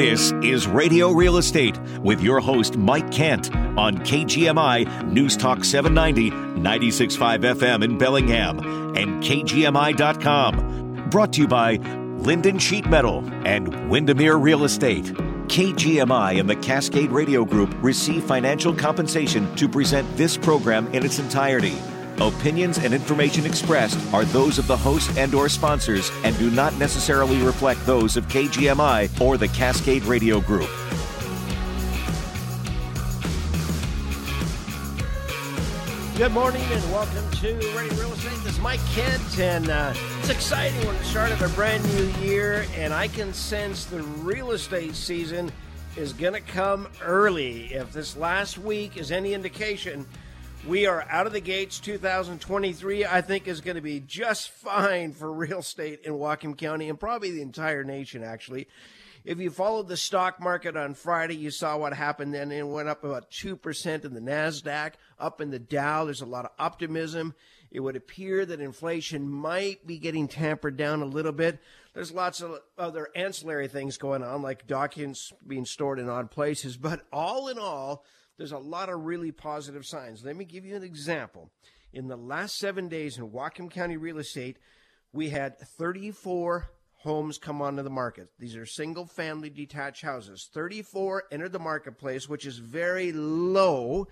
This is Radio Real Estate with your host, Mike Kent, on KGMI News Talk 790, 96.5 FM in Bellingham, and KGMI.com. Brought to you by Lynden Sheet Metal and Windermere Real Estate. KGMI and the Cascade Radio Group receive financial compensation to present this program in its entirety. Opinions and information expressed are those of the host and or sponsors and do not necessarily reflect those of KGMI or the Cascade Radio Group. Good morning and welcome to Radio Real Estate. This is Mike Kent, and uh, it's exciting. We're the start of a brand new year, and I can sense the real estate season is going to come early. If this last week is any indication, we are out of the gates. 2023, I think, is going to be just fine for real estate in Whatcom County and probably the entire nation, actually. If you followed the stock market on Friday, you saw what happened then. It went up about 2% in the NASDAQ, up in the Dow. There's a lot of optimism. It would appear that inflation might be getting tampered down a little bit. There's lots of other ancillary things going on, like documents being stored in odd places. But all in all, there's a lot of really positive signs. Let me give you an example. In the last seven days in Whatcom County real estate, we had 34 homes come onto the market. These are single family detached houses. 34 entered the marketplace, which is very low.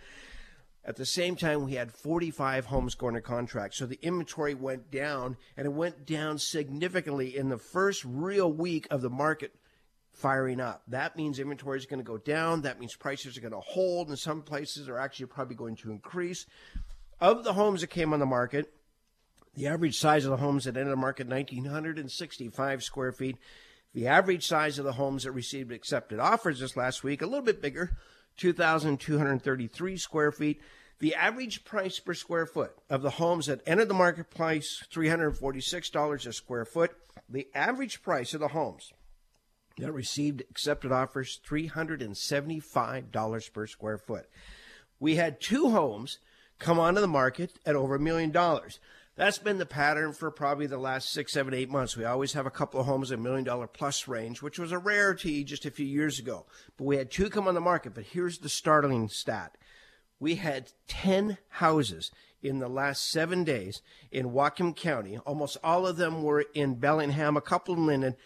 At the same time, we had 45 homes going to contract. So the inventory went down, and it went down significantly in the first real week of the market firing up. That means inventory is going to go down. That means prices are going to hold. In some places, are actually probably going to increase. Of the homes that came on the market, the average size of the homes that entered the market, 1,965 square feet. The average size of the homes that received accepted offers this last week, a little bit bigger, 2,233 square feet. The average price per square foot of the homes that entered the marketplace, $346 a square foot. The average price of the homes that received accepted offers, $375 per square foot. We had two homes come onto the market at over a million dollars. That's been the pattern for probably the last six, seven, eight months. We always have a couple of homes in million dollar plus range, which was a rarity just a few years ago. But we had two come on the market. But here's the startling stat we had 10 houses in the last seven days in Whatcom County. Almost all of them were in Bellingham, a couple in Lynden.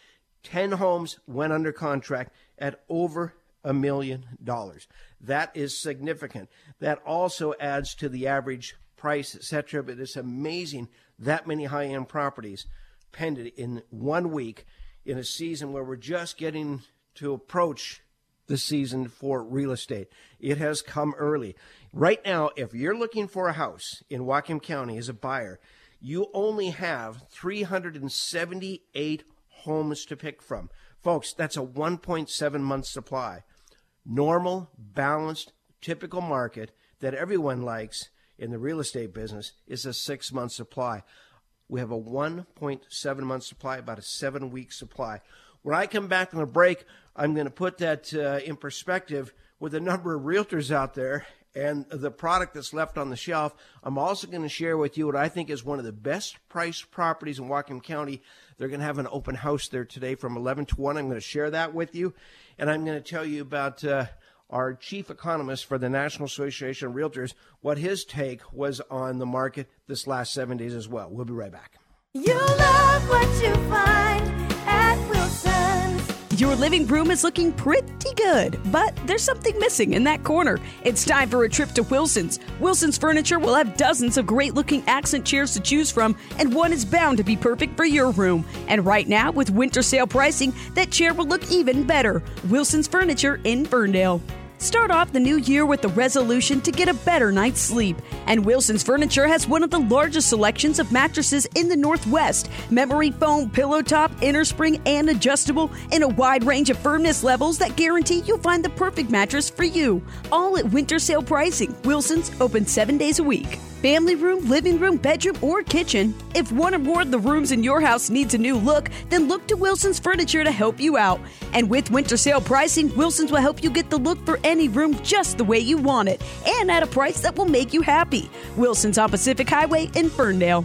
10 homes went under contract at over a million dollars. That is significant. That also adds to the average price, etc. But it's amazing that many high end properties pended in one week in a season where we're just getting to approach the season for real estate. It has come early. Right now, if you're looking for a house in Whatcom County as a buyer, you only have 378 homes to pick from. Folks, that's a 1.7 month supply. Normal, balanced, typical market that everyone likes in the real estate business is a six month supply. We have a 1.7 month supply, about a seven week supply. When I come back from the break, I'm going to put that uh, in perspective with a number of realtors out there and the product that's left on the shelf. I'm also going to share with you what I think is one of the best priced properties in Whatcom County. They're going to have an open house there today from 11 to 1. I'm going to share that with you. And I'm going to tell you about uh, our chief economist for the National Association of Realtors, what his take was on the market this last seven days as well. We'll be right back. You love what you find. Your living room is looking pretty good, but there's something missing in that corner. It's time for a trip to Wilson's. Wilson's Furniture will have dozens of great looking accent chairs to choose from, and one is bound to be perfect for your room. And right now, with winter sale pricing, that chair will look even better. Wilson's Furniture in Ferndale. Start off the new year with the resolution to get a better night's sleep. And Wilson's Furniture has one of the largest selections of mattresses in the Northwest memory foam, pillow top, inner spring, and adjustable in a wide range of firmness levels that guarantee you'll find the perfect mattress for you. All at winter sale pricing. Wilson's open seven days a week family room, living room, bedroom, or kitchen. If one or more of the rooms in your house needs a new look, then look to Wilson's Furniture to help you out. And with winter sale pricing, Wilson's will help you get the look for any room just the way you want it and at a price that will make you happy. Wilson's on Pacific Highway in Ferndale.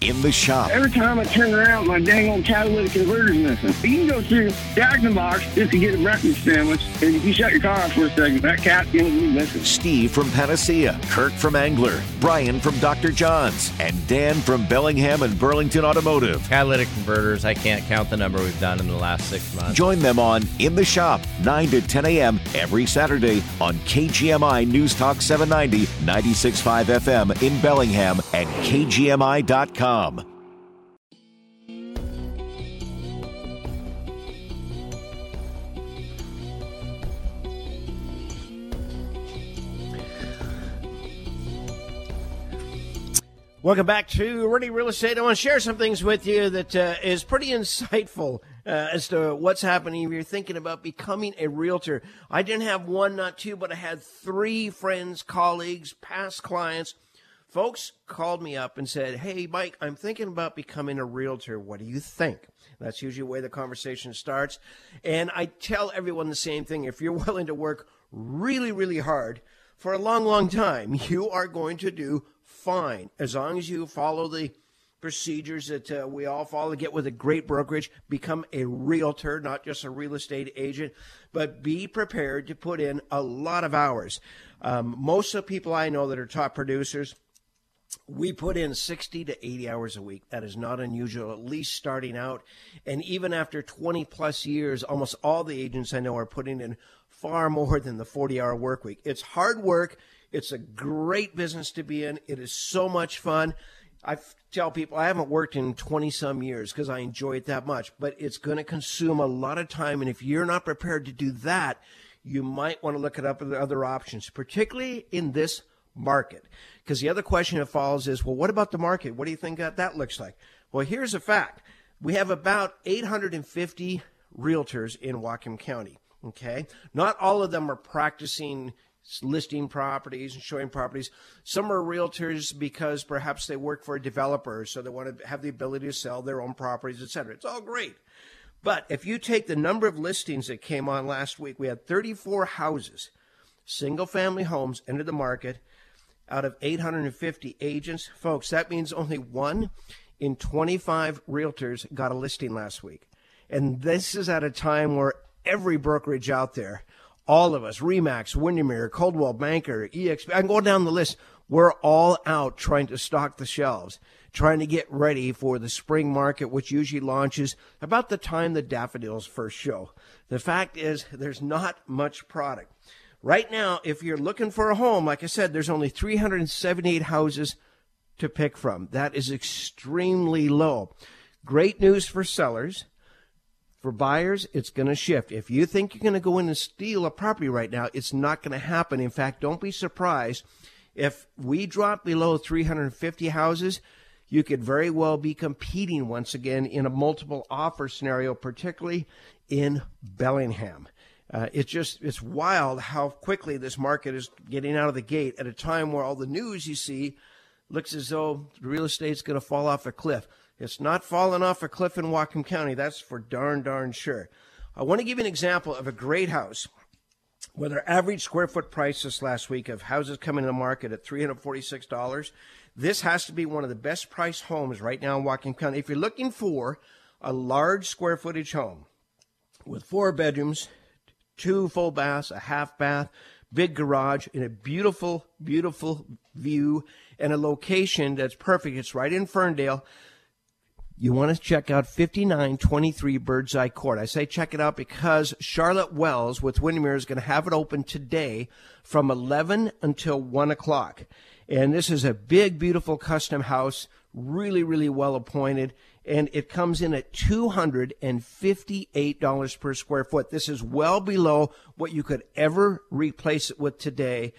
In the shop. Every time I turn around, my dang old catalytic converter's missing. You can go through Jack in the Box just to get a breakfast sandwich, and if you shut your car off for a second, that cat's going to be missing. Steve from Panacea, Kirk from Angler, Brian from Dr. John's, and Dan from Bellingham and Burlington Automotive. Catalytic converters, I can't count the number we've done in the last six months. Join them on In the Shop, 9 to 10 a.m. every Saturday on KGMI News Talk 790, 96.5 FM in Bellingham and KGMI.com. Welcome back to Radio Real Estate. I want to share some things with you that uh, is pretty insightful uh, as to what's happening if you're thinking about becoming a realtor. I didn't have one, not two, but I had three friends, colleagues, past clients. Folks called me up and said, Hey, Mike, I'm thinking about becoming a realtor. What do you think? That's usually way the conversation starts. And I tell everyone the same thing. If you're willing to work really, really hard for a long, long time, you are going to do fine as long as you follow the procedures that uh, we all follow to get with a great brokerage, become a realtor, not just a real estate agent, but be prepared to put in a lot of hours. Um, most of the people I know that are top producers, we put in 60 to 80 hours a week. That is not unusual, at least starting out. And even after 20 plus years, almost all the agents I know are putting in far more than the 40 hour work week. It's hard work. It's a great business to be in. It is so much fun. I tell people I haven't worked in 20 some years because I enjoy it that much, but it's going to consume a lot of time. And if you're not prepared to do that, you might want to look it up at other options, particularly in this market. Because the other question that follows is, well, what about the market? What do you think that, that looks like? Well, here's a fact. We have about 850 realtors in Whatcom County. Okay. Not all of them are practicing listing properties and showing properties. Some are realtors because perhaps they work for a developer, so they want to have the ability to sell their own properties, etc. It's all great. But if you take the number of listings that came on last week, we had 34 houses, single family homes entered the market out of 850 agents. Folks, that means only one in 25 realtors got a listing last week. And this is at a time where every brokerage out there all of us, Remax, Windermere, Coldwell Banker, EXP, I can go down the list. We're all out trying to stock the shelves, trying to get ready for the spring market, which usually launches about the time the daffodils first show. The fact is, there's not much product. Right now, if you're looking for a home, like I said, there's only 378 houses to pick from. That is extremely low. Great news for sellers. For buyers, it's going to shift. If you think you're going to go in and steal a property right now, it's not going to happen. In fact, don't be surprised if we drop below 350 houses. You could very well be competing once again in a multiple offer scenario, particularly in Bellingham. Uh, it's just it's wild how quickly this market is getting out of the gate at a time where all the news you see looks as though real estate's going to fall off a cliff. It's not falling off a cliff in Whatcom County, that's for darn, darn sure. I want to give you an example of a great house where their average square foot price this last week of houses coming to the market at $346. This has to be one of the best priced homes right now in Whatcom County. If you're looking for a large square footage home with four bedrooms, two full baths, a half bath, big garage, in a beautiful, beautiful view, and a location that's perfect. It's right in Ferndale you want to check out 5923 Birdseye Court. I say check it out because Charlotte Wells with Windermere is going to have it open today from 11 until 1 o'clock. And this is a big, beautiful custom house, really, really well appointed. And it comes in at $258 per square foot. This is well below what you could ever replace it with today.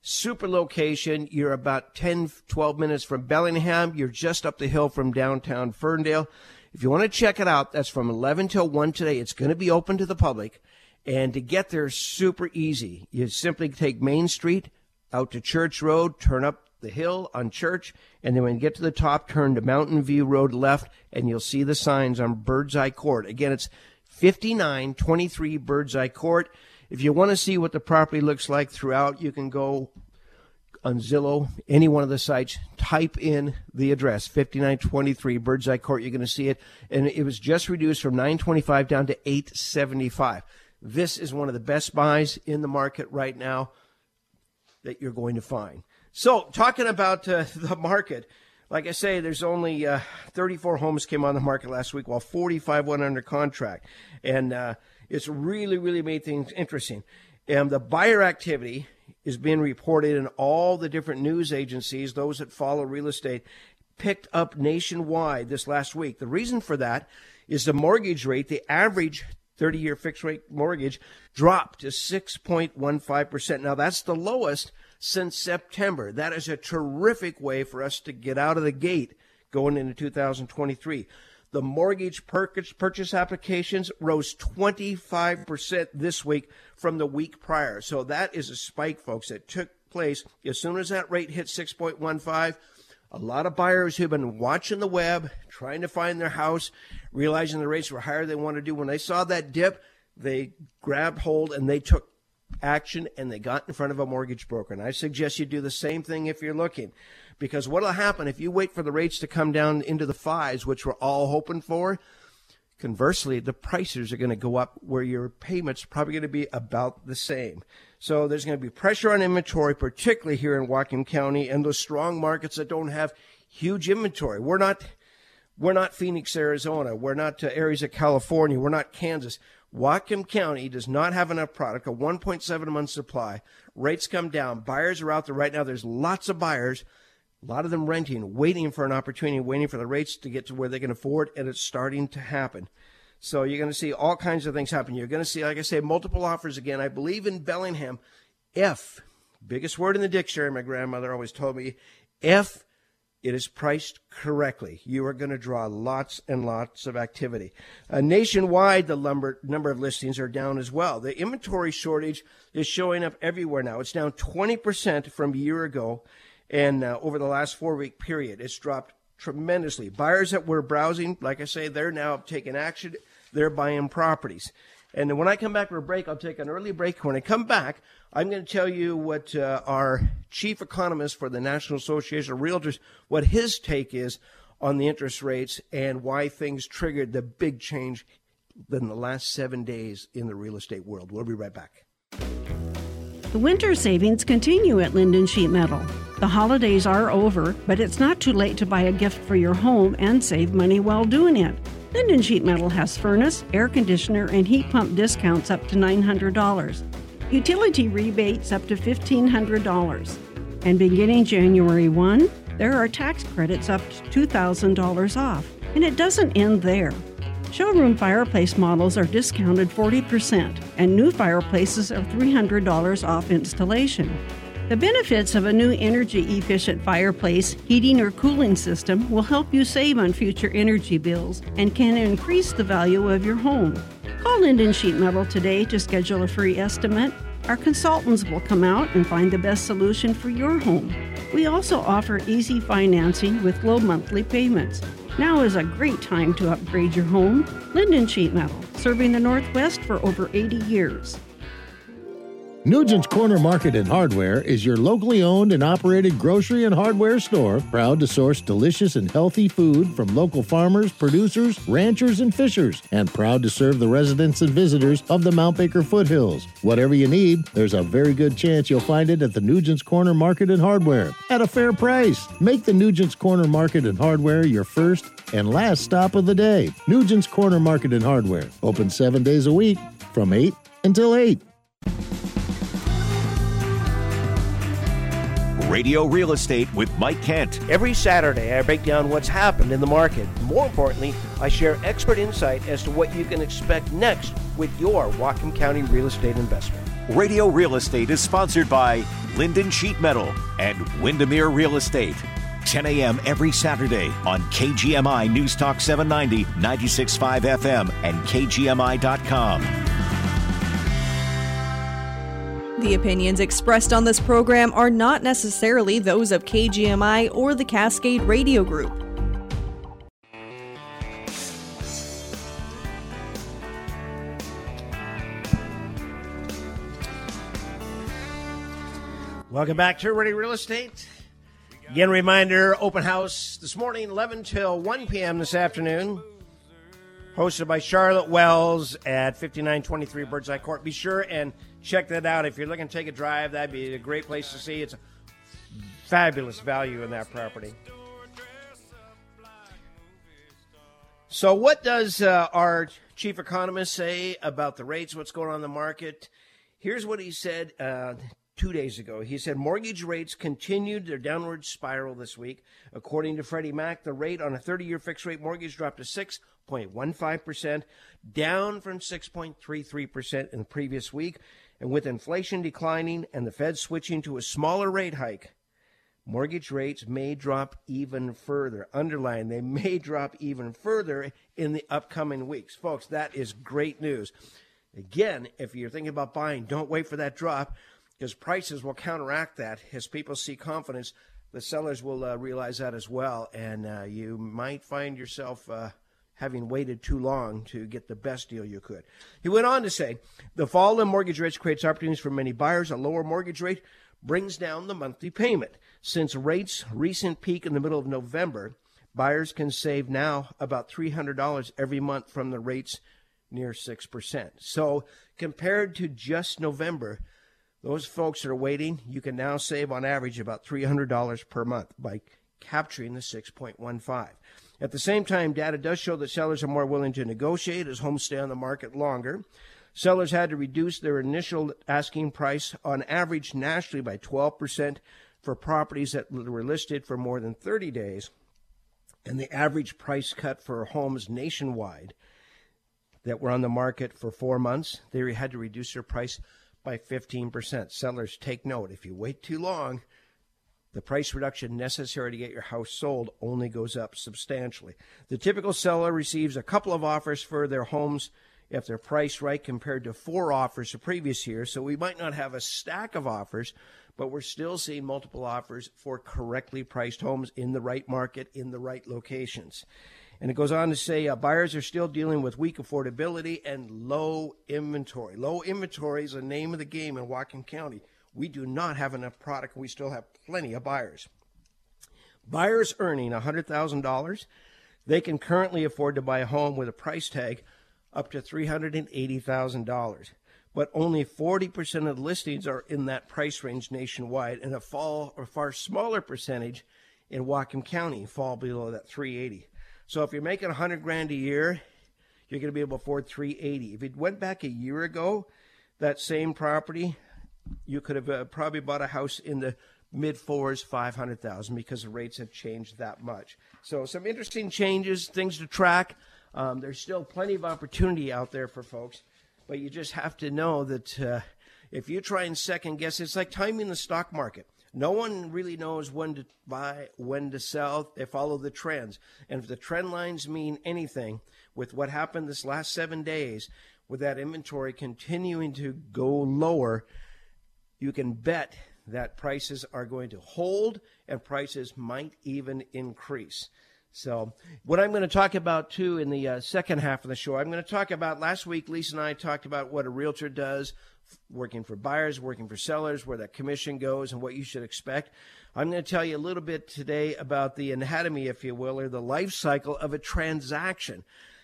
Super location. You're about 10, 12 minutes from Bellingham. You're just up the hill from downtown Ferndale. If you want to check it out, that's from 11 till 1 today. It's going to be open to the public. And to get there, super easy. You simply take Main Street out to Church Road, turn up the hill on Church, and then when you get to the top, turn to Mountain View Road left, and you'll see the signs on Birdseye Court. Again, it's 5923 Birdseye Court. If you want to see what the property looks like throughout, you can go on Zillow, any one of the sites, type in the address 5923 Birdseye Court. You're going to see it, and it was just reduced from 925 down to 875. This is one of the best buys in the market right now that you're going to find. So, talking about uh, the market, like I say, there's only uh, 34 homes came on the market last week, while 45 went under contract, and uh, it's really, really made things interesting. And the buyer activity is being reported in all the different news agencies, those that follow real estate, picked up nationwide this last week. The reason for that is the mortgage rate, the average 30 year fixed rate mortgage dropped to 6.15%. Now, that's the lowest since September. That is a terrific way for us to get out of the gate going into 2023. The mortgage purchase, applications rose 25% this week from the week prior. So that is a spike, folks, that took place as soon as that rate hit 6.15 a lot of buyers who've been watching the web, trying to find their house, realizing the rates were higher than they want to do. When they saw that dip, they grabbed hold and they took action and they got in front of a mortgage broker. And I suggest you do the same thing if you're looking. Because what will happen if you wait for the rates to come down into the fives, which we're all hoping for? Conversely, the prices are going to go up where your payments probably going to be about the same. So there's going to be pressure on inventory, particularly here in Whatcom County and those strong markets that don't have huge inventory. We're not, we're not Phoenix, Arizona. We're not uh, areas of California. We're not Kansas. Whatcom County does not have enough product, a 1.7 month supply. Rates come down. Buyers are out there right now. There's lots of buyers, a lot of them renting, waiting for an opportunity, waiting for the rates to get to where they can afford, and it's starting to happen. So you're going to see all kinds of things happen. You're going to see, like I say, multiple offers again. I believe in Bellingham. If, biggest word in the dictionary, my grandmother always told me, if it is priced correctly, you are going to draw lots and lots of activity. Uh, nationwide, the lumber, number of listings are down as well. The inventory shortage is showing up everywhere now. It's down 20% from a year ago. And uh, over the last four week period, it's dropped tremendously. Buyers that were browsing, like I say, they're now taking action. They're buying properties. And when I come back for a break, I'll take an early break. When I come back, I'm going to tell you what uh, our chief economist for the National Association of Realtors, what his take is on the interest rates and why things triggered the big change in the last seven days in the real estate world. We'll be right back. The winter savings continue at Lynden Sheet Metal. The holidays are over, but it's not too late to buy a gift for your home and save money while doing it. Lynden Sheet Metal has furnace, air conditioner, and heat pump discounts up to $900, utility rebates up to $1,500. And beginning January 1, there are tax credits up to $2,000 off. And it doesn't end there. Showroom fireplace models are discounted 40%, and new fireplaces are $300 off installation. The benefits of a new energy efficient fireplace, heating, or cooling system will help you save on future energy bills and can increase the value of your home. Call Lynden Sheet Metal today to schedule a free estimate. Our consultants will come out and find the best solution for your home. We also offer easy financing with low monthly payments. Now is a great time to upgrade your home. Lynden Sheet Metal, serving the Northwest for over 80 years. Nugent's Corner Market and Hardware is your locally owned and operated grocery and hardware store, proud to source delicious and healthy food from local farmers, producers, ranchers, and fishers, and proud to serve the residents and visitors of the Mount Baker foothills. Whatever you need, there's a very good chance you'll find it at the Nugent's Corner Market and Hardware at a fair price. Make the Nugent's Corner Market and Hardware your first and last stop of the day. Nugent's Corner Market and Hardware, open seven days a week from 8 until 8. Radio Real Estate with Mike Kent. Every Saturday, I break down what's happened in the market. More importantly, I share expert insight as to what you can expect next with your Whatcom County real estate investment. Radio Real Estate is sponsored by Lynden Sheet Metal and Windermere Real Estate. 10 a.m. every Saturday on KGMI News Talk 790, 96.5 FM, and KGMI.com. The opinions expressed on this program are not necessarily those of KGMI or the Cascade Radio Group. Welcome back to Radio Real Estate. Again, reminder open house this morning, 11 till 1 p.m. this afternoon. Hosted by Charlotte Wells at 5923 Birdseye Court. Be sure and check that out. If you're looking to take a drive, that'd be a great place to see. It's a fabulous value in that property. So, what does uh, our chief economist say about the rates? What's going on in the market? Here's what he said uh, two days ago. He said mortgage rates continued their downward spiral this week. According to Freddie Mac, the rate on a 30 year fixed rate mortgage dropped to 6.15%, down from 6.33% in the previous week. And with inflation declining and the Fed switching to a smaller rate hike, mortgage rates may drop even further. Underline, they may drop even further in the upcoming weeks. Folks, that is great news. Again, if you're thinking about buying, don't wait for that drop because prices will counteract that as people see confidence. The sellers will uh, realize that as well, and uh, you might find yourself uh, having waited too long to get the best deal you could. He went on to say the fall in mortgage rates creates opportunities for many buyers. A lower mortgage rate brings down the monthly payment. Since rates recent peak in the middle of November, buyers can save now about $300 every month from the rates near 6%. So compared to just November, those folks that are waiting, you can now save on average about $300 per month by capturing the 6.15. At the same time, data does show that sellers are more willing to negotiate as homes stay on the market longer. Sellers had to reduce their initial asking price on average nationally by 12% for properties that were listed for more than 30 days. And the average price cut for homes nationwide that were on the market for four months, they had to reduce their price by 15%. Sellers take note. If you wait too long, the price reduction necessary to get your house sold only goes up substantially. The typical seller receives a couple of offers for their homes if they're priced right compared to four offers the previous year. So we might not have a stack of offers, but we're still seeing multiple offers for correctly priced homes in the right market, in the right locations. And it goes on to say uh, buyers are still dealing with weak affordability and low inventory. Low inventory is the name of the game in Whatcom County. We do not have enough product. We still have plenty of buyers. Buyers earning $100,000, they can currently afford to buy a home with a price tag up to $380,000. But only 40% of listings are in that price range nationwide, and a fall or far smaller percentage in Whatcom County fall below that 380. So if you're making 100 grand a year, you're going to be able to afford 380. If it went back a year ago, that same property, you could have uh, probably bought a house in the mid fours, 500,000 because the rates have changed that much. So some interesting changes, things to track. Um, there's still plenty of opportunity out there for folks, but you just have to know that uh, if you try and second guess, it's like timing the stock market. No one really knows when to buy, when to sell. They follow the trends. And if the trend lines mean anything, with what happened this last seven days, with that inventory continuing to go lower, you can bet that prices are going to hold and prices might even increase. So, what I'm going to talk about too in the uh, second half of the show, I'm going to talk about last week, Lisa and I talked about what a realtor does, working for buyers, working for sellers, where that commission goes, and what you should expect. I'm going to tell you a little bit today about the anatomy, if you will, or the life cycle of a transaction.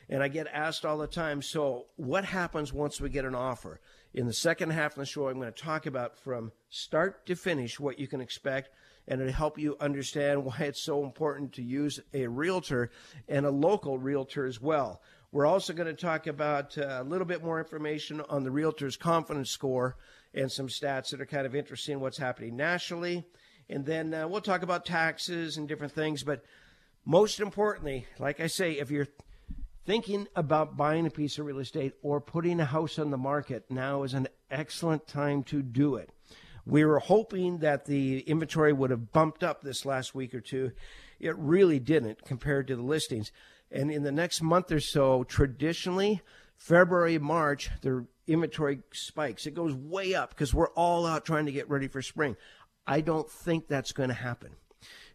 And I get asked all the time, so what happens once we get an offer? In the second half of the show, I'm going to talk about from start to finish what you can expect and it'll help you understand why it's so important to use a realtor and a local realtor as well. We're also going to talk about uh, a little bit more information on the realtor's confidence score and some stats that are kind of interesting what's happening nationally And then uh, we'll talk about taxes and different things. But most importantly, like I say, if you're thinking about buying a piece of real estate or putting a house on the market, now is an excellent time to do it. We were hoping that the inventory would have bumped up this last week or two. It really didn't compared to the listings. And in the next month or so, traditionally, February, March, the inventory spikes. It goes way up because we're all out trying to get ready for spring. I don't think that's going to happen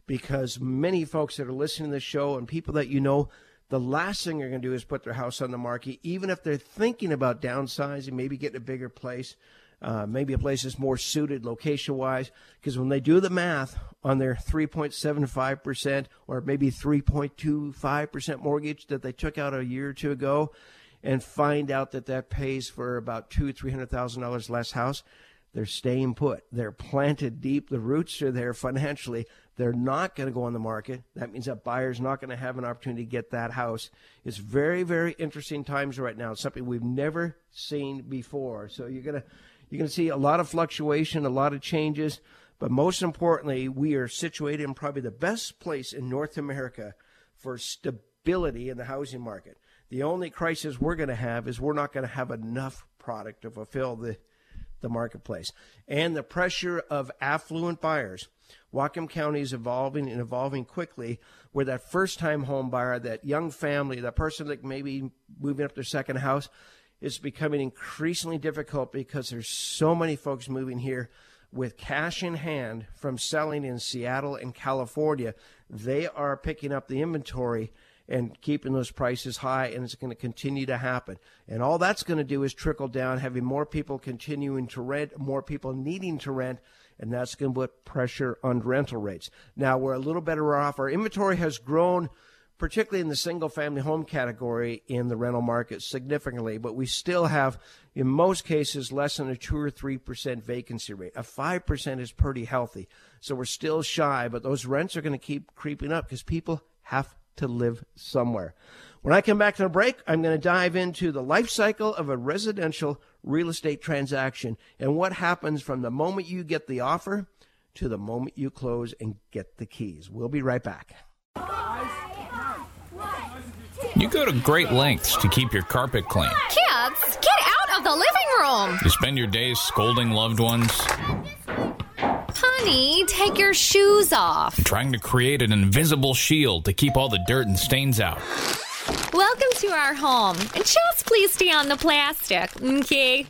because many folks that are listening to the show and people that you know, the last thing they're going to do is put their house on the market, even if they're thinking about downsizing, maybe getting a bigger place. Uh, maybe a place that's more suited location wise, because when they do the math on their 3.75% or maybe 3.25% mortgage that they took out a year or two ago, and find out that that pays for about two, three hundred thousand dollars less house, they're staying put. They're planted deep. The roots are there financially. They're not going to go on the market. That means that buyer's not going to have an opportunity to get that house. It's very, very interesting times right now. It's something we've never seen before. So you're going to you're going to see a lot of fluctuation, a lot of changes, but most importantly, we are situated in probably the best place in North America for stability in the housing market. The only crisis we're going to have is we're not going to have enough product to fulfill the the marketplace and the pressure of affluent buyers. Whatcom County is evolving and evolving quickly where that first time home buyer, that young family, that person that may be moving up their second house is becoming increasingly difficult because there's so many folks moving here with cash in hand from selling in Seattle and California. They are picking up the inventory and keeping those prices high, and it's going to continue to happen. And all that's going to do is trickle down, having more people continuing to rent, more people needing to rent, and that's going to put pressure on rental rates. Now, we're a little better off. Our inventory has grown particularly in the single family home category in the rental market significantly, but we still have, in most cases, less than a 2 or 3% vacancy rate. A 5% is pretty healthy. So we're still shy, but those rents are going to keep creeping up because people have to live somewhere. When I come back to the break, I'm going to dive into the life cycle of a residential real estate transaction and what happens from the moment you get the offer to the moment you close and get the keys. We'll be right back. You go to great lengths to keep your carpet clean. Kids, get out of the living room! You spend your days scolding loved ones. Honey, take your shoes off. Trying to create an invisible shield to keep all the dirt and stains out. Welcome to our home. And just please stay on the plastic, okay?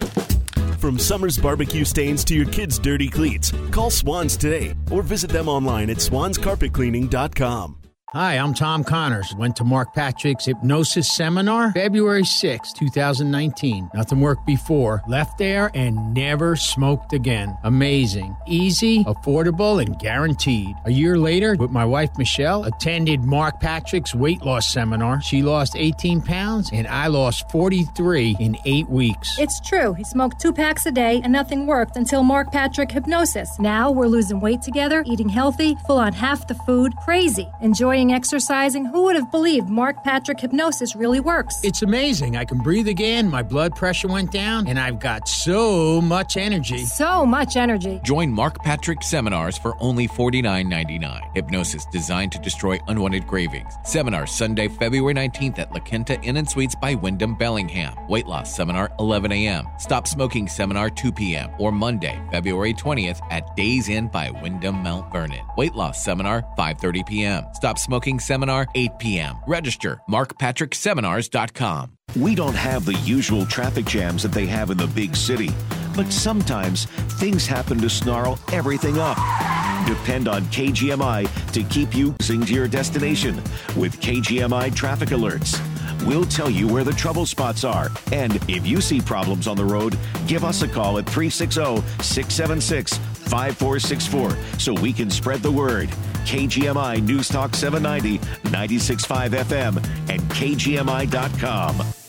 From summer's barbecue stains to your kids' dirty cleats, call Swans today or visit them online at swanscarpetcleaning.com. Hi, I'm Tom Connors. Went to Mark Patrick's hypnosis seminar February 6, 2019. Nothing worked before. Left there and never smoked again. Amazing. Easy, affordable, and guaranteed. A year later, with my wife Michelle, attended Mark Patrick's weight loss seminar. She lost 18 pounds and I lost 43 in eight weeks. It's true. He smoked two packs a day and nothing worked until Mark Patrick hypnosis. Now we're losing weight together, eating healthy, full on half the food, crazy, enjoying exercising. Who would have believed Mark Patrick hypnosis really works? It's amazing. I can breathe again, my blood pressure went down, and I've got so much energy. So much energy. Join Mark Patrick seminars for only $49.99. Hypnosis designed to destroy unwanted cravings. Seminar Sunday, February 19th at La Quinta Inn and Suites by Wyndham Bellingham. Weight loss seminar 11 a.m. Stop smoking seminar 2 p.m. or Monday, February 20th at Days Inn by Wyndham Mount Vernon. Weight loss seminar 5:30 p.m. Stop smoking seminar 8 p.m. Register markpatrickseminars.com. We don't have the usual traffic jams that they have in the big city, but sometimes things happen to snarl everything up. Depend on KGMI to keep you to your destination with KGMI traffic alerts. We'll tell you where the trouble spots are. And if you see problems on the road, give us a call at 360 676 5464 so we can spread the word. KGMI News Talk 790, 96.5 FM, and KGMI.com.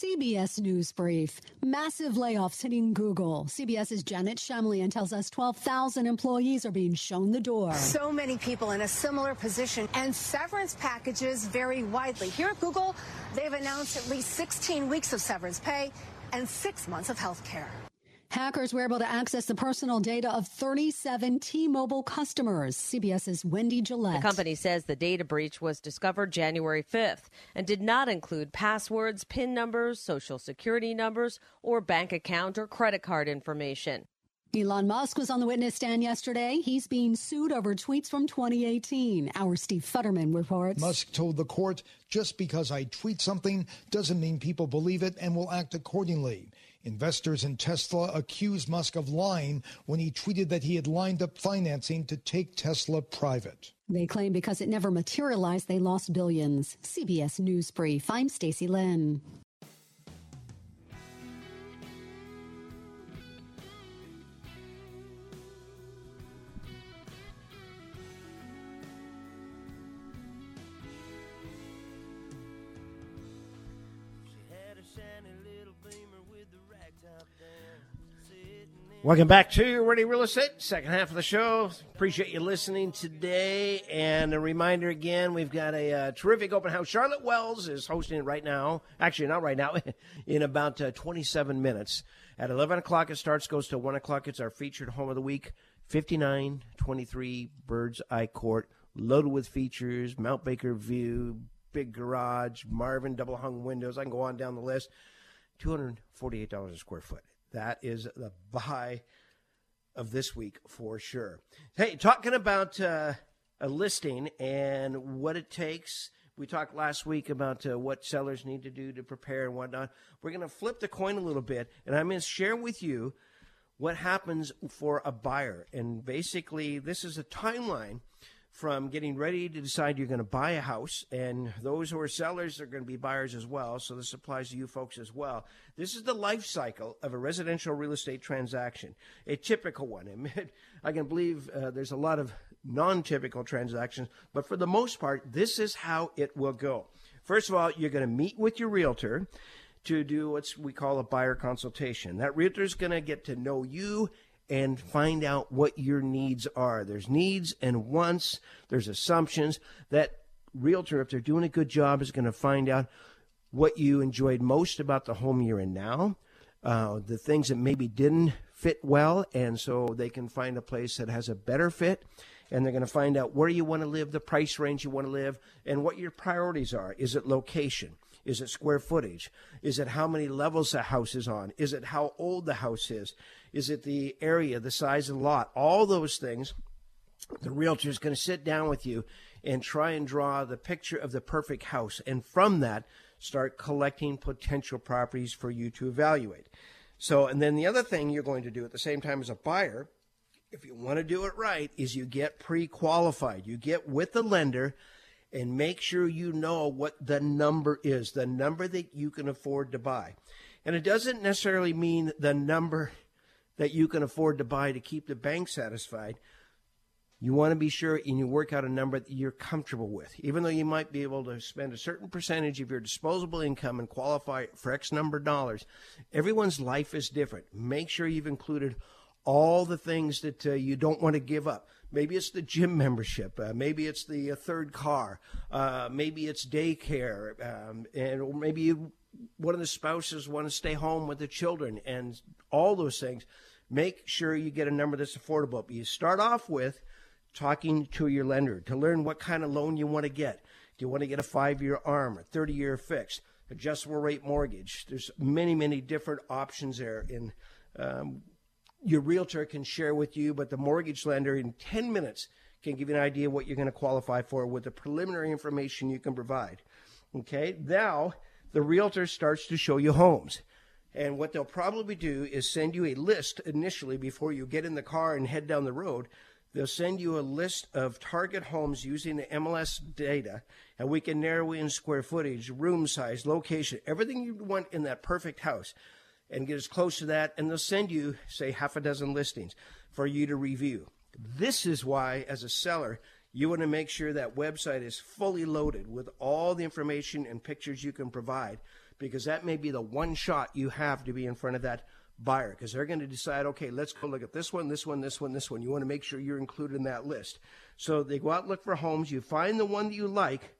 CBS News Brief. Massive layoffs hitting Google. CBS's Janet Shamlian tells us 12,000 employees are being shown the door. So many people in a similar position, and severance packages vary widely. Here at Google, they've announced at least 16 weeks of severance pay and six months of health care. Hackers were able to access the personal data of 37 T-Mobile customers. CBS's Wendy Gillette. The company says the data breach was discovered January 5th and did not include passwords, PIN numbers, social security numbers, or bank account or credit card information. Elon Musk was on the witness stand yesterday. He's being sued over tweets from 2018. Our Steve Futterman reports. Musk told the court, just because I tweet something doesn't mean people believe it and will act accordingly. Investors in Tesla accused Musk of lying when he tweeted that he had lined up financing to take Tesla private. They claim because it never materialized, they lost billions. CBS News Brief. I'm Stacy Lynn. Welcome back to Radio Real Estate, second half of the show. Appreciate you listening today. And a reminder again, we've got a uh, terrific open house. Charlotte Wells is hosting it right now. Actually, not right now, in about uh, 27 minutes. At 11 o'clock, it starts, goes to 1 o'clock. It's our featured home of the week 5923 Bird's Eye Court, loaded with features Mount Baker view, big garage, Marvin double hung windows. I can go on down the list. $248 a square foot. That is the buy of this week for sure. Hey, talking about uh, a listing and what it takes. We talked last week about uh, what sellers need to do to prepare and whatnot. We're going to flip the coin a little bit, and I'm going to share with you what happens for a buyer. And basically, this is a timeline from getting ready to decide you're going to buy a house, and those who are sellers are going to be buyers as well. So this applies to you folks as well. This is the life cycle of a residential real estate transaction, a typical one. I can believe uh, there's a lot of non-typical transactions, but for the most part, this is how it will go. First of all, you're going to meet with your realtor to do what we call a buyer consultation. That realtor is going to get to know you and find out what your needs are. There's needs and wants, there's assumptions. That realtor, if they're doing a good job, is going to find out what you enjoyed most about the home you're in now, uh, the things that maybe didn't fit well, and so they can find a place that has a better fit. And they're going to find out where you want to live, the price range you want to live, and what your priorities are. Is it location? Is it square footage? Is it how many levels the house is on? Is it how old the house is? Is it the area, the size of the lot? All those things. The realtor is going to sit down with you and try and draw the picture of the perfect house. And from that, start collecting potential properties for you to evaluate. So, and then the other thing you're going to do at the same time as a buyer, if you want to do it right, is you get pre qualified. You get with the lender and make sure you know what the number is, the number that you can afford to buy. And it doesn't necessarily mean the number that you can afford to buy to keep the bank satisfied. You want to be sure and you work out a number that you're comfortable with. Even though you might be able to spend a certain percentage of your disposable income and qualify for X number of dollars, everyone's life is different. Make sure you've included all the things that uh, you don't want to give up. Maybe it's the gym membership. Uh, maybe it's the uh, third car. Uh, maybe it's daycare. Um, and maybe you, one of the spouses want to stay home with the children and all those things make sure you get a number that's affordable. But you start off with talking to your lender to learn what kind of loan you want to get. Do you want to get a five year ARM, a 30 year fixed, adjustable rate mortgage? There's many, many different options there. And um, your realtor can share with you, but the mortgage lender in 10 minutes can give you an idea of what you're going to qualify for with the preliminary information you can provide. Okay, now the realtor starts to show you homes. And what they'll probably do is send you a list initially before you get in the car and head down the road. They'll send you a list of target homes using the MLS data, and we can narrow in square footage, room size, location, everything you want in that perfect house, and get as close to that. And they'll send you, say, half a dozen listings for you to review. This is why, as a seller, you want to make sure that website is fully loaded with all the information and pictures you can provide because that may be the one shot you have to be in front of that buyer because they're going to decide, okay, let's go look at this one, this one, this one, this one. You want to make sure you're included in that list. So they go out look for homes, you find the one that you like,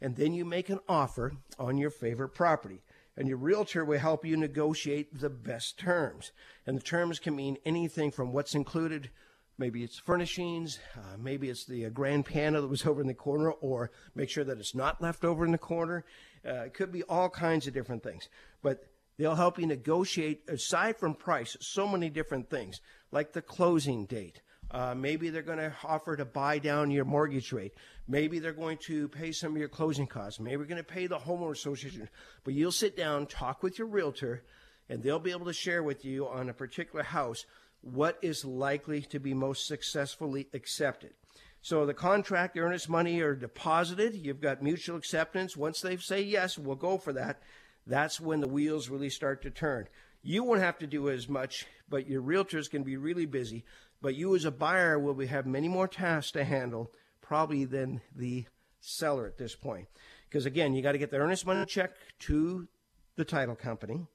and then you make an offer on your favorite property. And your realtor will help you negotiate the best terms. And the terms can mean anything from what's included maybe it's furnishings, uh, maybe it's the uh, grand piano that was over in the corner, or make sure that it's not left over in the corner. Uh, it could be all kinds of different things. But they'll help you negotiate, aside from price, so many different things, like the closing date. Uh, maybe they're going to offer to buy down your mortgage rate. Maybe they're going to pay some of your closing costs. Maybe we're going to pay the homeowner association. But you'll sit down, talk with your realtor, and they'll be able to share with you on a particular house what is likely to be most successfully accepted. So the contract, earnest money are deposited. You've got mutual acceptance. Once they say yes, we'll go for that. That's when the wheels really start to turn. You won't have to do as much, but your realtors can be really busy. But you as a buyer will have many more tasks to handle, probably than the seller at this point. Because again, you got to get the earnest money check to the title company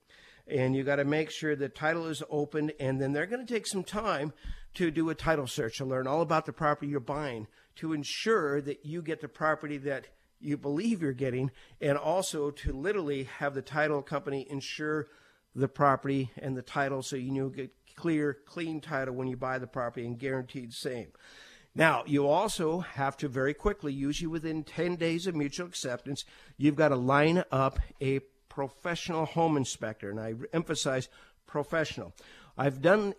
and you got to make sure the title is opened and then they're going to take some time to do a title search to learn all about the property you're buying to ensure that you get the property that you believe you're getting and also to literally have the title company insure the property and the title so you know get clear clean title when you buy the property and guaranteed same. Now, you also have to very quickly, usually within 10 days of mutual acceptance, you've got to line up a professional home inspector, and I emphasize professional. I've done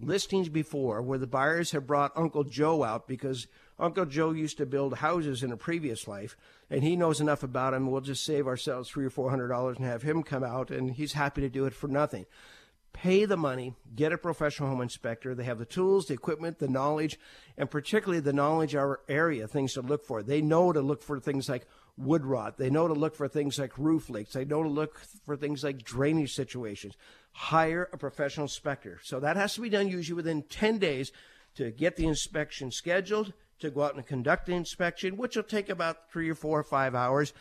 listings before where the buyers have brought Uncle Joe out because Uncle Joe used to build houses in a previous life, and he knows enough about them. We'll just save ourselves three or four hundred dollars and have him come out, and he's happy to do it for nothing. Pay the money, get a professional home inspector. They have the tools, the equipment, the knowledge, and particularly the knowledge our area, things to look for. They know to look for things like wood rot. They know to look for things like roof leaks. They know to look for things like drainage situations. Hire a professional inspector. So that has to be done usually within 10 days to get the inspection scheduled, to go out and conduct the inspection, which will take about three or four or five hours.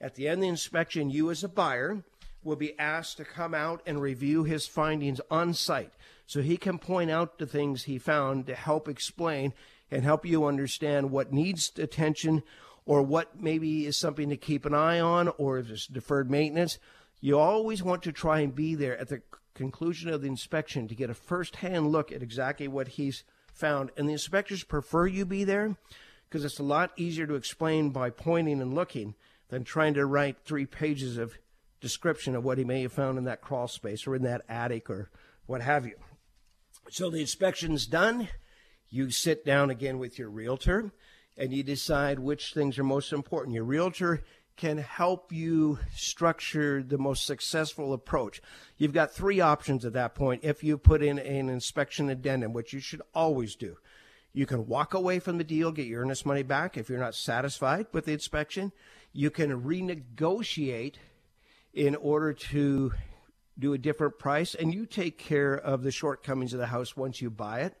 At the end of the inspection, you as a buyer will be asked to come out and review his findings on site so he can point out the things he found to help explain and help you understand what needs attention or what maybe is something to keep an eye on, or if it's deferred maintenance. You always want to try and be there at the conclusion of the inspection to get a first hand look at exactly what he's found. And the inspectors prefer you be there because it's a lot easier to explain by pointing and looking than trying to write three pages of description of what he may have found in that crawl space or in that attic or what have you. So the inspection's done. You sit down again with your realtor and you decide which things are most important. Your realtor can help you structure the most successful approach. You've got three options at that point if you put in an inspection addendum, which you should always do. You can walk away from the deal, get your earnest money back if you're not satisfied with the inspection. You can renegotiate in order to do a different price, and you take care of the shortcomings of the house once you buy it.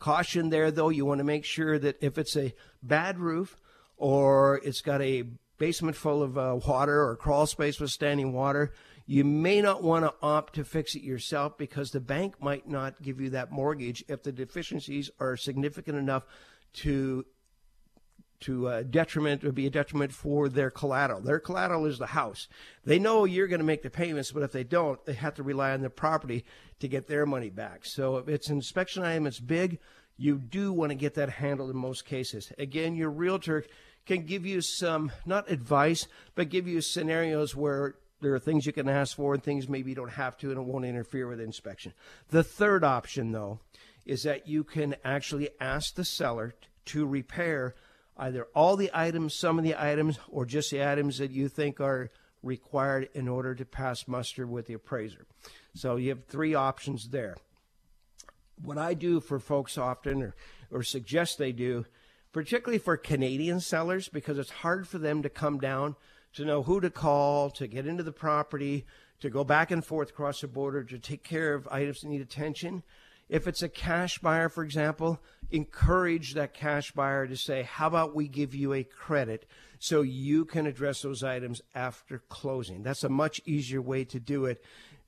Caution there, though, you want to make sure that if it's a bad roof or it's got a basement full of uh, water or crawl space with standing water, you may not want to opt to fix it yourself because the bank might not give you that mortgage if the deficiencies are significant enough to to uh, detriment or be a detriment for their collateral. Their collateral is the house. They know you're going to make the payments, but if they don't, they have to rely on the property to get their money back. So if it's an inspection item, it's big. You do want to get that handled in most cases. Again, your realtor can give you some not advice, but give you scenarios where there are things you can ask for and things maybe you don't have to, and it won't interfere with inspection. The third option, though, is that you can actually ask the seller to repair either all the items, some of the items, or just the items that you think are required in order to pass muster with the appraiser. So you have three options there. What I do for folks often, or, or suggest they do, particularly for Canadian sellers, because it's hard for them to come down to know who to call, to get into the property, to go back and forth across the border, to take care of items that need attention. If it's a cash buyer, for example, encourage that cash buyer to say, How about we give you a credit so you can address those items after closing? That's a much easier way to do it,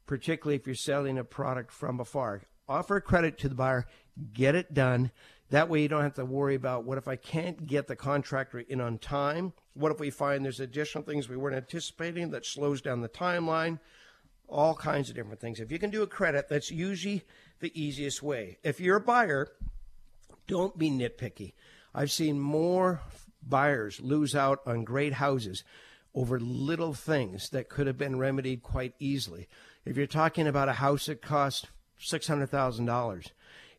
particularly if you're selling a product from afar. Offer credit to the buyer, get it done. That way, you don't have to worry about what if I can't get the contractor in on time? What if we find there's additional things we weren't anticipating that slows down the timeline? All kinds of different things. If you can do a credit, that's usually the easiest way. If you're a buyer, don't be nitpicky. I've seen more buyers lose out on great houses over little things that could have been remedied quite easily. If you're talking about a house that cost $600,000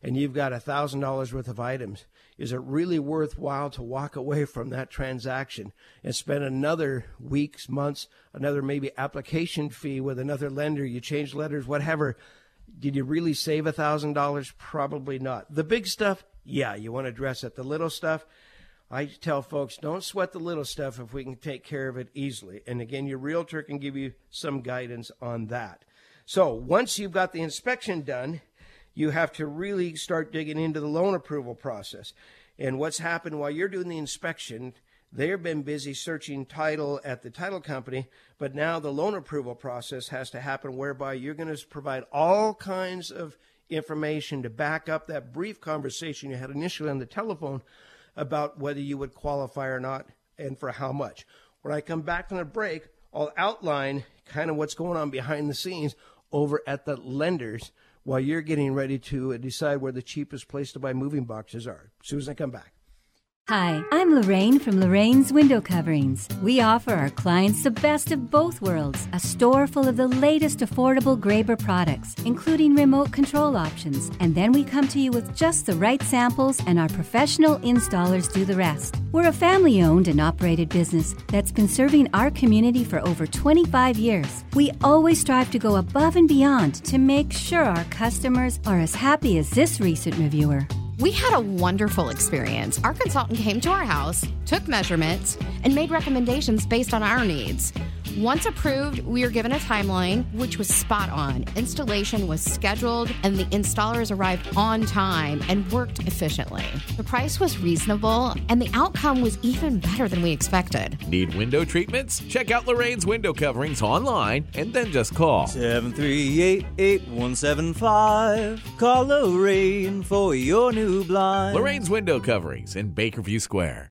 and you've got $1,000 worth of items, is it really worthwhile to walk away from that transaction and spend another weeks, months, another maybe application fee with another lender? You change letters, whatever. Did you really save a $1,000? Probably not. The big stuff, yeah, you want to address it. The little stuff, I tell folks, don't sweat the little stuff if we can take care of it easily. And again, your realtor can give you some guidance on that. So once you've got the inspection done, you have to really start digging into the loan approval process. And what's happened while you're doing the inspection, they've been busy searching title at the title company, but now the loan approval process has to happen whereby you're going to provide all kinds of information to back up that brief conversation you had initially on the telephone about whether you would qualify or not and for how much. When I come back from the break, I'll outline kind of what's going on behind the scenes over at the lenders while you're getting ready to decide where the cheapest place to buy moving boxes are. As soon as I come back. Hi, I'm Lorraine from Lorraine's Window Coverings. We offer our clients the best of both worlds a store full of the latest affordable Graber products, including remote control options. And then we come to you with just the right samples, and our professional installers do the rest. We're a family owned and operated business that's been serving our community for over 25 years. We always strive to go above and beyond to make sure our customers are as happy as this recent reviewer. We had a wonderful experience. Our consultant came to our house, took measurements, and made recommendations based on our needs. Once approved, we were given a timeline, which was spot on. Installation was scheduled, and the installers arrived on time and worked efficiently. The price was reasonable, and the outcome was even better than we expected. Need window treatments? Check out Lorraine's window coverings online and then just call 738 8175. Call Lorraine for your new blind. Lorraine's window coverings in Bakerview Square.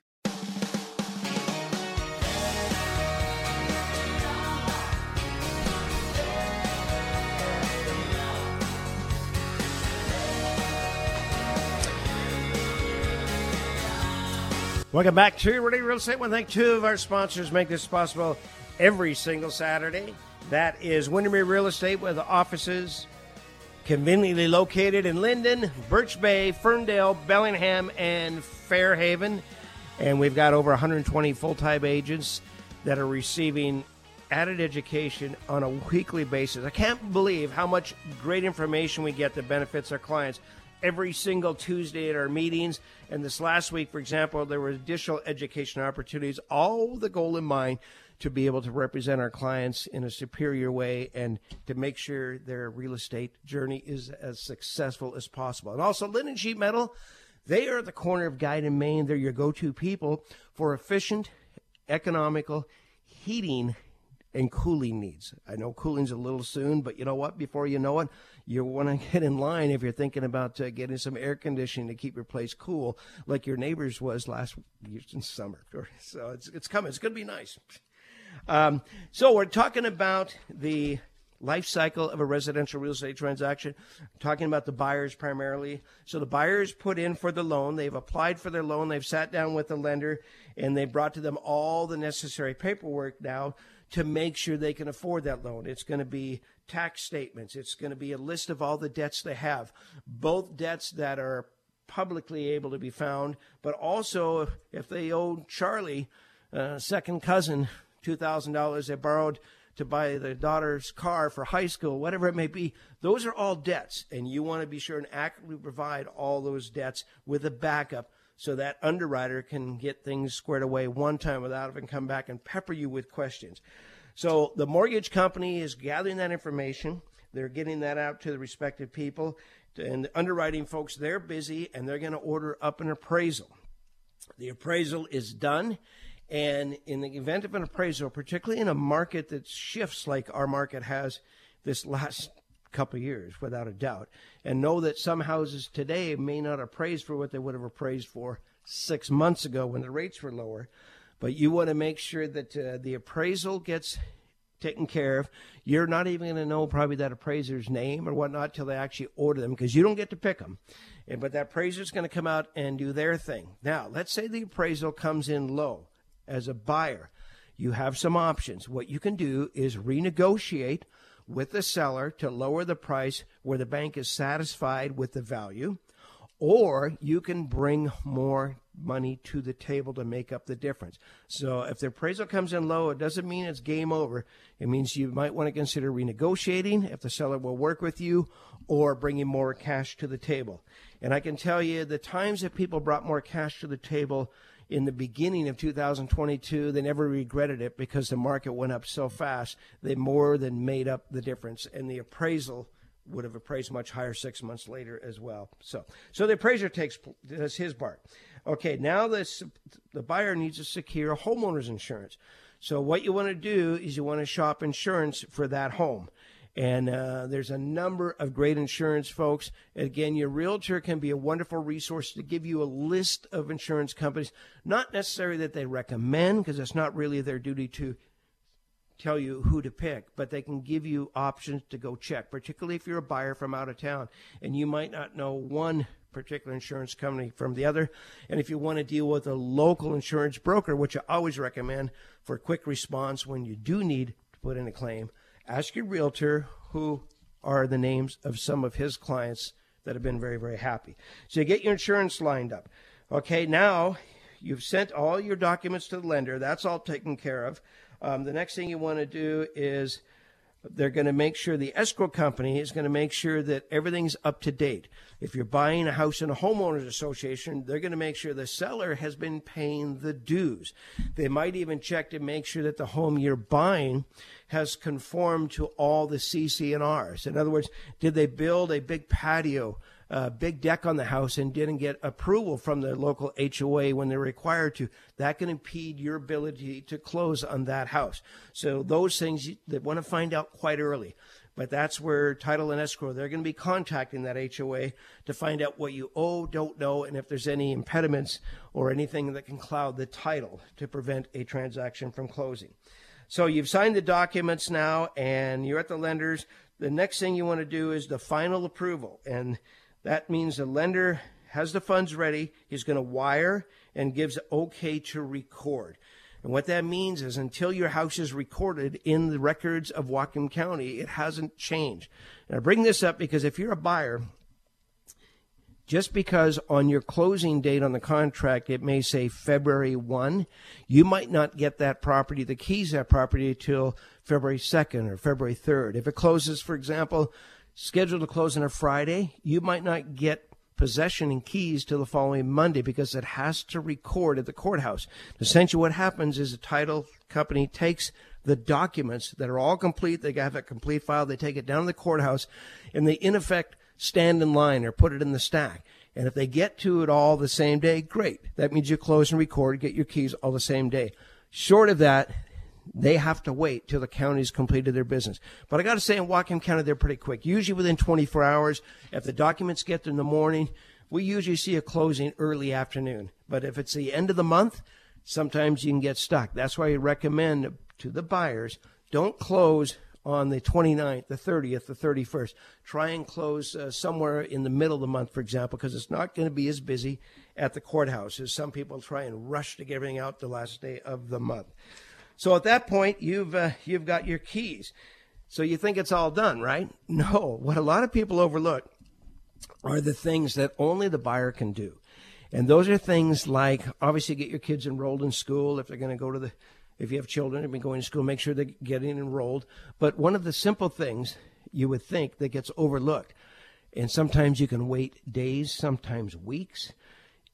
Welcome back to Radio Real Estate. To thank two of our sponsors make this possible every single Saturday. That is Windermere Real Estate with offices conveniently located in Lynden, Birch Bay, Ferndale, Bellingham, and Fairhaven. And we've got over 120 full time agents that are receiving added education on a weekly basis. I can't believe how much great information we get that benefits our clients every single Tuesday at our meetings. And this last week, for example, there were additional education opportunities, all with the goal in mind to be able to represent our clients in a superior way and to make sure their real estate journey is as successful as possible. And also, Lynden Sheet Metal, they are at the corner of Guide and Main. They're your go to people for efficient, economical heating and cooling needs. I know cooling's a little soon, but you know what? Before you know it, you want to get in line if you're thinking about uh, getting some air conditioning to keep your place cool, like your neighbors was last summer. So it's it's coming. It's going to be nice. Um, so we're talking about the life cycle of a residential real estate transaction. talking about the buyers primarily. So the buyers put in for the loan, they've applied for their loan, they've sat down with the lender, and they brought to them all the necessary paperwork now to make sure they can afford that loan. It's going to be tax statements, it's going to be a list of all the debts they have, both debts that are publicly able to be found, but also if they owe Charlie, uh, second cousin, $2,000 they borrowed to buy the daughter's car for high school, whatever it may be, those are all debts. And you want to be sure and accurately provide all those debts with a backup so that underwriter can get things squared away one time without having come back and pepper you with questions. So the mortgage company is gathering that information. They're getting that out to the respective people. And the underwriting folks, they're busy and they're going to order up an appraisal. The appraisal is done and in the event of an appraisal, particularly in a market that shifts like our market has this last couple years, without a doubt, and know that some houses today may not appraise for what they would have appraised for six months ago when the rates were lower. But you want to make sure that uh, the appraisal gets taken care of. You're not even going to know probably that appraiser's name or whatnot till they actually order them because you don't get to pick them. And, but that appraiser's going to come out and do their thing. Now, let's say the appraisal comes in low as a buyer, you have some options. What you can do is renegotiate with the seller to lower the price where the bank is satisfied with the value, or you can bring more money to the table to make up the difference. So if the appraisal comes in low, it doesn't mean it's game over. It means you might want to consider renegotiating if the seller will work with you or bringing more cash to the table. And I can tell you the times that people brought more cash to the table in the beginning of 2022. They never regretted it because the market went up so fast. They more than made up the difference, and the appraisal would have appraised much higher six months later as well. So, so the appraiser takes does his part. Okay, now this the buyer needs to secure homeowner's insurance. So what you want to do is you want to shop insurance for that home. And uh, there's a number of great insurance folks. Again, your realtor can be a wonderful resource to give you a list of insurance companies. Not necessarily that they recommend, because it's not really their duty to tell you who to pick, but they can give you options to go check, particularly if you're a buyer from out of town and you might not know one particular insurance company from the other. And if you want to deal with a local insurance broker, which I always recommend for quick response when you do need to put in a claim, ask your realtor who are the names of some of his clients that have been very, very happy. So you get your insurance lined up. Okay, now you've sent all your documents to the lender. That's all taken care of. Um, the next thing you want to do is they're going to make sure the escrow company is going to make sure that everything's up to date. If you're buying a house in a homeowners association, they're going to make sure the seller has been paying the dues. They might even check to make sure that the home you're buying has conformed to all the CC&Rs. In other words, did they build a big patio a big deck on the house and didn't get approval from the local HOA when they're required to, that can impede your ability to close on that house. So those things they want to find out quite early. But that's where title and escrow, they're going to be contacting that HOA to find out what you owe, don't know, and if there's any impediments or anything that can cloud the title to prevent a transaction from closing. So you've signed the documents now and you're at the lenders. The next thing you want to do is the final approval. And that means the lender has the funds ready. He's going to wire and gives okay to record. And what that means is until your house is recorded in the records of Whatcom County, it hasn't changed. And I bring this up because if you're a buyer, just because on your closing date on the contract it may say February 1, you might not get that property, the keys that property, until February 2nd or February 3rd. If it closes, for example, scheduled to close on a Friday, you might not get possession and keys till the following Monday because it has to record at the courthouse. Essentially, what happens is the title company takes the documents that are all complete. They have a complete file. They take it down to the courthouse, and they in effect stand in line or put it in the stack. And if they get to it all the same day, great. That means you close and record, get your keys all the same day. Short of that, they have to wait till the county's completed their business. But I got to say, in Whatcom County, they're pretty quick. Usually within 24 hours. If the documents get there in the morning, we usually see a closing early afternoon. But if it's the end of the month, sometimes you can get stuck. That's why I recommend to the buyers don't close on the 29th, the 30th, the 31st. Try and close uh, somewhere in the middle of the month, for example, because it's not going to be as busy at the courthouse as some people try and rush to get everything out the last day of the month. So at that point, you've uh, you've got your keys. So you think it's all done, right? No. What a lot of people overlook are the things that only the buyer can do. And those are things like obviously get your kids enrolled in school if they're going to go to the if you have children who've been going to school, make sure they're getting enrolled. But one of the simple things you would think that gets overlooked, and sometimes you can wait days, sometimes weeks,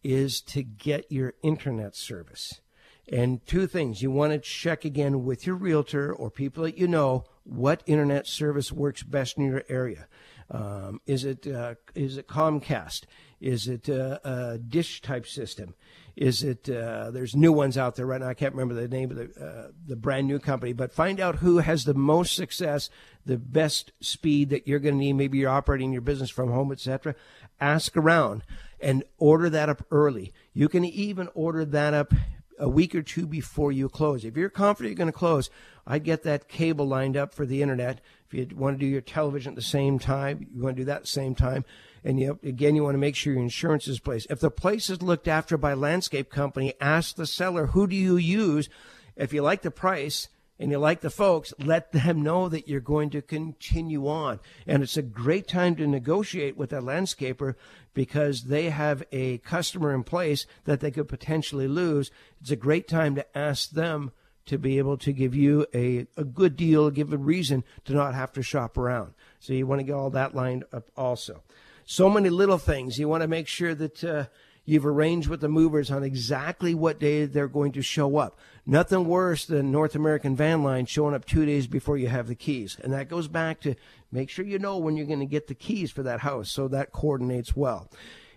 is to get your internet service. And two things you want to check again with your realtor or people that you know what internet service works best in your area. Um, is it uh, is it Comcast? Is it a, a dish type system? Is it uh, there's new ones out there right now? I can't remember the name of the uh, the brand new company, but find out who has the most success, the best speed that you're going to need. Maybe you're operating your business from home, etc. Ask around and order that up early. You can even order that up a week or two before you close. If you're confident you're going to close, I get that cable lined up for the internet. If you want to do your television at the same time, you want to do that at the same time. And you, again, you want to make sure your insurance is placed. If the place is looked after by landscape company, ask the seller, who do you use? If you like the price, and you like the folks, let them know that you're going to continue on. And it's a great time to negotiate with that landscaper because they have a customer in place that they could potentially lose. It's a great time to ask them to be able to give you a, a good deal, give a reason to not have to shop around. So you want to get all that lined up also. So many little things. You want to make sure that uh, You've arranged with the movers on exactly what day they're going to show up. Nothing worse than North American Van Line showing up two days before you have the keys. And that goes back to make sure you know when you're going to get the keys for that house so that coordinates well.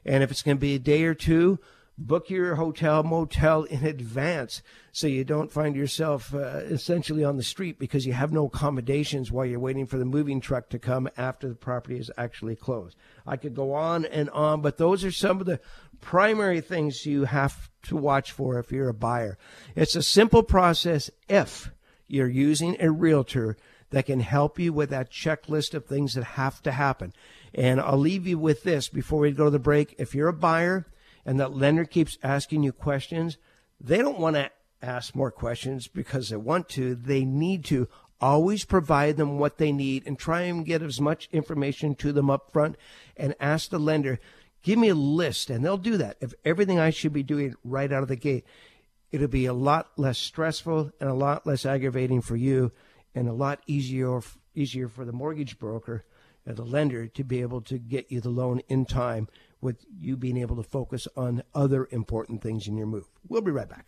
And if it's going to be a day or two, book your hotel motel in advance so you don't find yourself uh, essentially on the street because you have no accommodations while you're waiting for the moving truck to come after the property is actually closed. I could go on and on, but those are some of the primary things you have to watch for if you're a buyer. It's a simple process if you're using a realtor that can help you with that checklist of things that have to happen. And I'll leave you with this before we go to the break. If you're a buyer and that lender keeps asking you questions, they don't want to ask more questions because they want to. They need to always provide them what they need and try and get as much information to them up front and ask the lender Give me a list, and they'll do that of everything I should be doing right out of the gate. It'll be a lot less stressful and a lot less aggravating for you, and a lot easier easier for the mortgage broker and the lender to be able to get you the loan in time, with you being able to focus on other important things in your move. We'll be right back.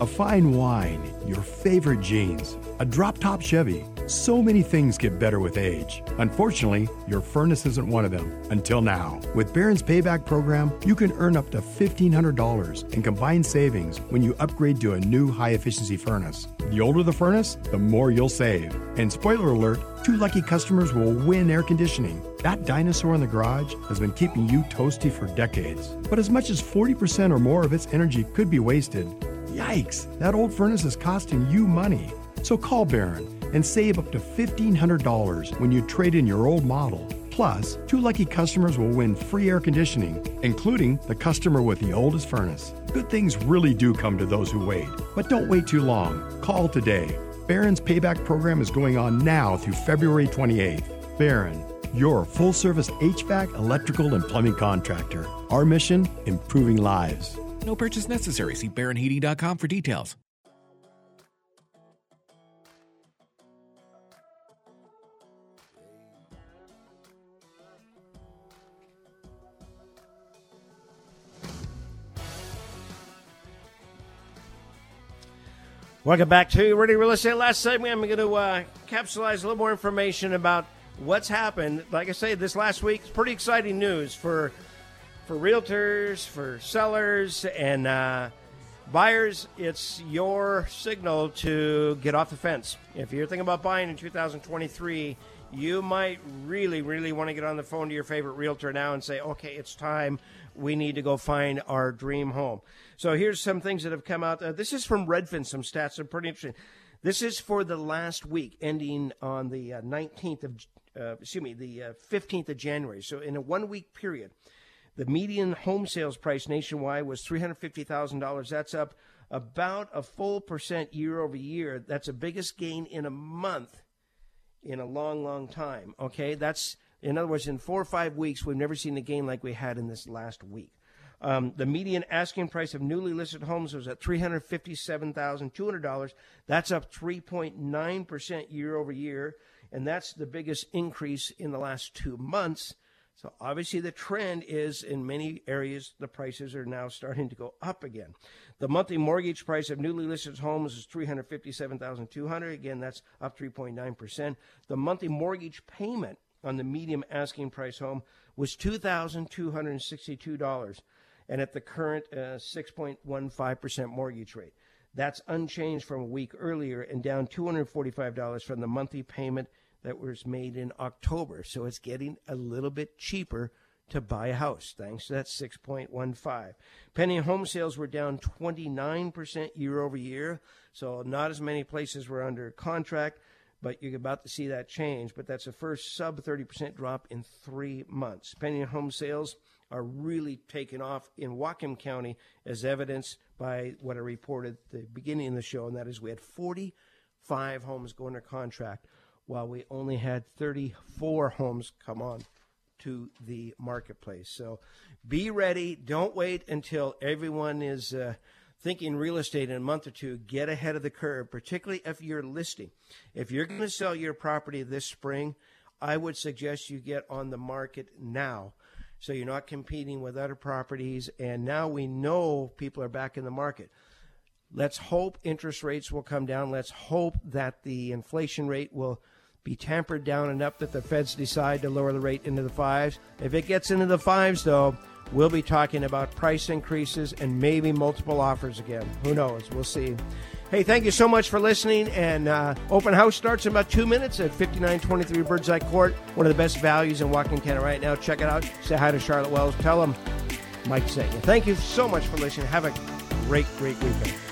A fine wine, your favorite jeans, a drop top Chevy. So many things get better with age. Unfortunately, your furnace isn't one of them until now. With Barron's Payback Program, you can earn up to $1,500 in combined savings when you upgrade to a new high efficiency furnace. The older the furnace, the more you'll save. And spoiler alert, two lucky customers will win air conditioning. That dinosaur in the garage has been keeping you toasty for decades. But as much as 40% or more of its energy could be wasted. Yikes, that old furnace is costing you money. So call Barron and save up to $1,500 when you trade in your old model. Plus, two lucky customers will win free air conditioning, including the customer with the oldest furnace. Good things really do come to those who wait. But don't wait too long. Call today. Barron's payback program is going on now through February 28th. Barron, your full service HVAC, electrical, and plumbing contractor. Our mission improving lives. No purchase necessary. See BarronHeating.com for details. Welcome back to Radio Real Estate. Last segment, I'm going to uh, capsulize a little more information about what's happened. Like I say, this last week, it's pretty exciting news for for realtors, for sellers, and uh, buyers. It's your signal to get off the fence. If you're thinking about buying in 2023, you might really, really want to get on the phone to your favorite realtor now and say, okay, it's time. We need to go find our dream home. So here's some things that have come out. Uh, this is from Redfin, some stats are pretty interesting. This is for the last week, ending on the uh, 19th of, uh, excuse me, the uh, 15th of January. So in a one week period, the median home sales price nationwide was $350,000. That's up about a full percent year over year. That's the biggest gain in a month in a long, long time. Okay, that's in other words, in four or five weeks, we've never seen a gain like we had in this last week. Um, the median asking price of newly listed homes was at $357,200. That's up 3.9% year over year, and that's the biggest increase in the last two months. So obviously the trend is in many areas the prices are now starting to go up again. The monthly mortgage price of newly listed homes is 357,200. Again, that's up 3.9%. The monthly mortgage payment on the medium asking price home was $2,262 and at the current uh, 6.15% mortgage rate. That's unchanged from a week earlier and down $245 from the monthly payment that was made in October. So it's getting a little bit cheaper to buy a house thanks to that 6.15. Pending home sales were down 29% year over year. So not as many places were under contract, but you're about to see that change. But that's the first sub 30% drop in three months. Pending home sales are really taking off in Whatcom County, as evidenced by what I reported at the beginning of the show, and that is we had 45 homes go under contract, while we only had 34 homes come on to the marketplace. So be ready. Don't wait until everyone is uh, thinking real estate in a month or two. Get ahead of the curve, particularly if you're listing. If you're going to sell your property this spring, I would suggest you get on the market now so you're not competing with other properties. And now we know people are back in the market. Let's hope interest rates will come down. Let's hope that the inflation rate will be tampered down enough that the feds decide to lower the rate into the fives. If it gets into the fives, though, we'll be talking about price increases and maybe multiple offers again. Who knows? We'll see. Hey, thank you so much for listening. And uh, open house starts in about two minutes at 5923 Birdseye Court. One of the best values in Whatcom County right now. Check it out. Say hi to Charlotte Wells. Tell them Mike sent you. Thank you so much for listening. Have a great, great weekend.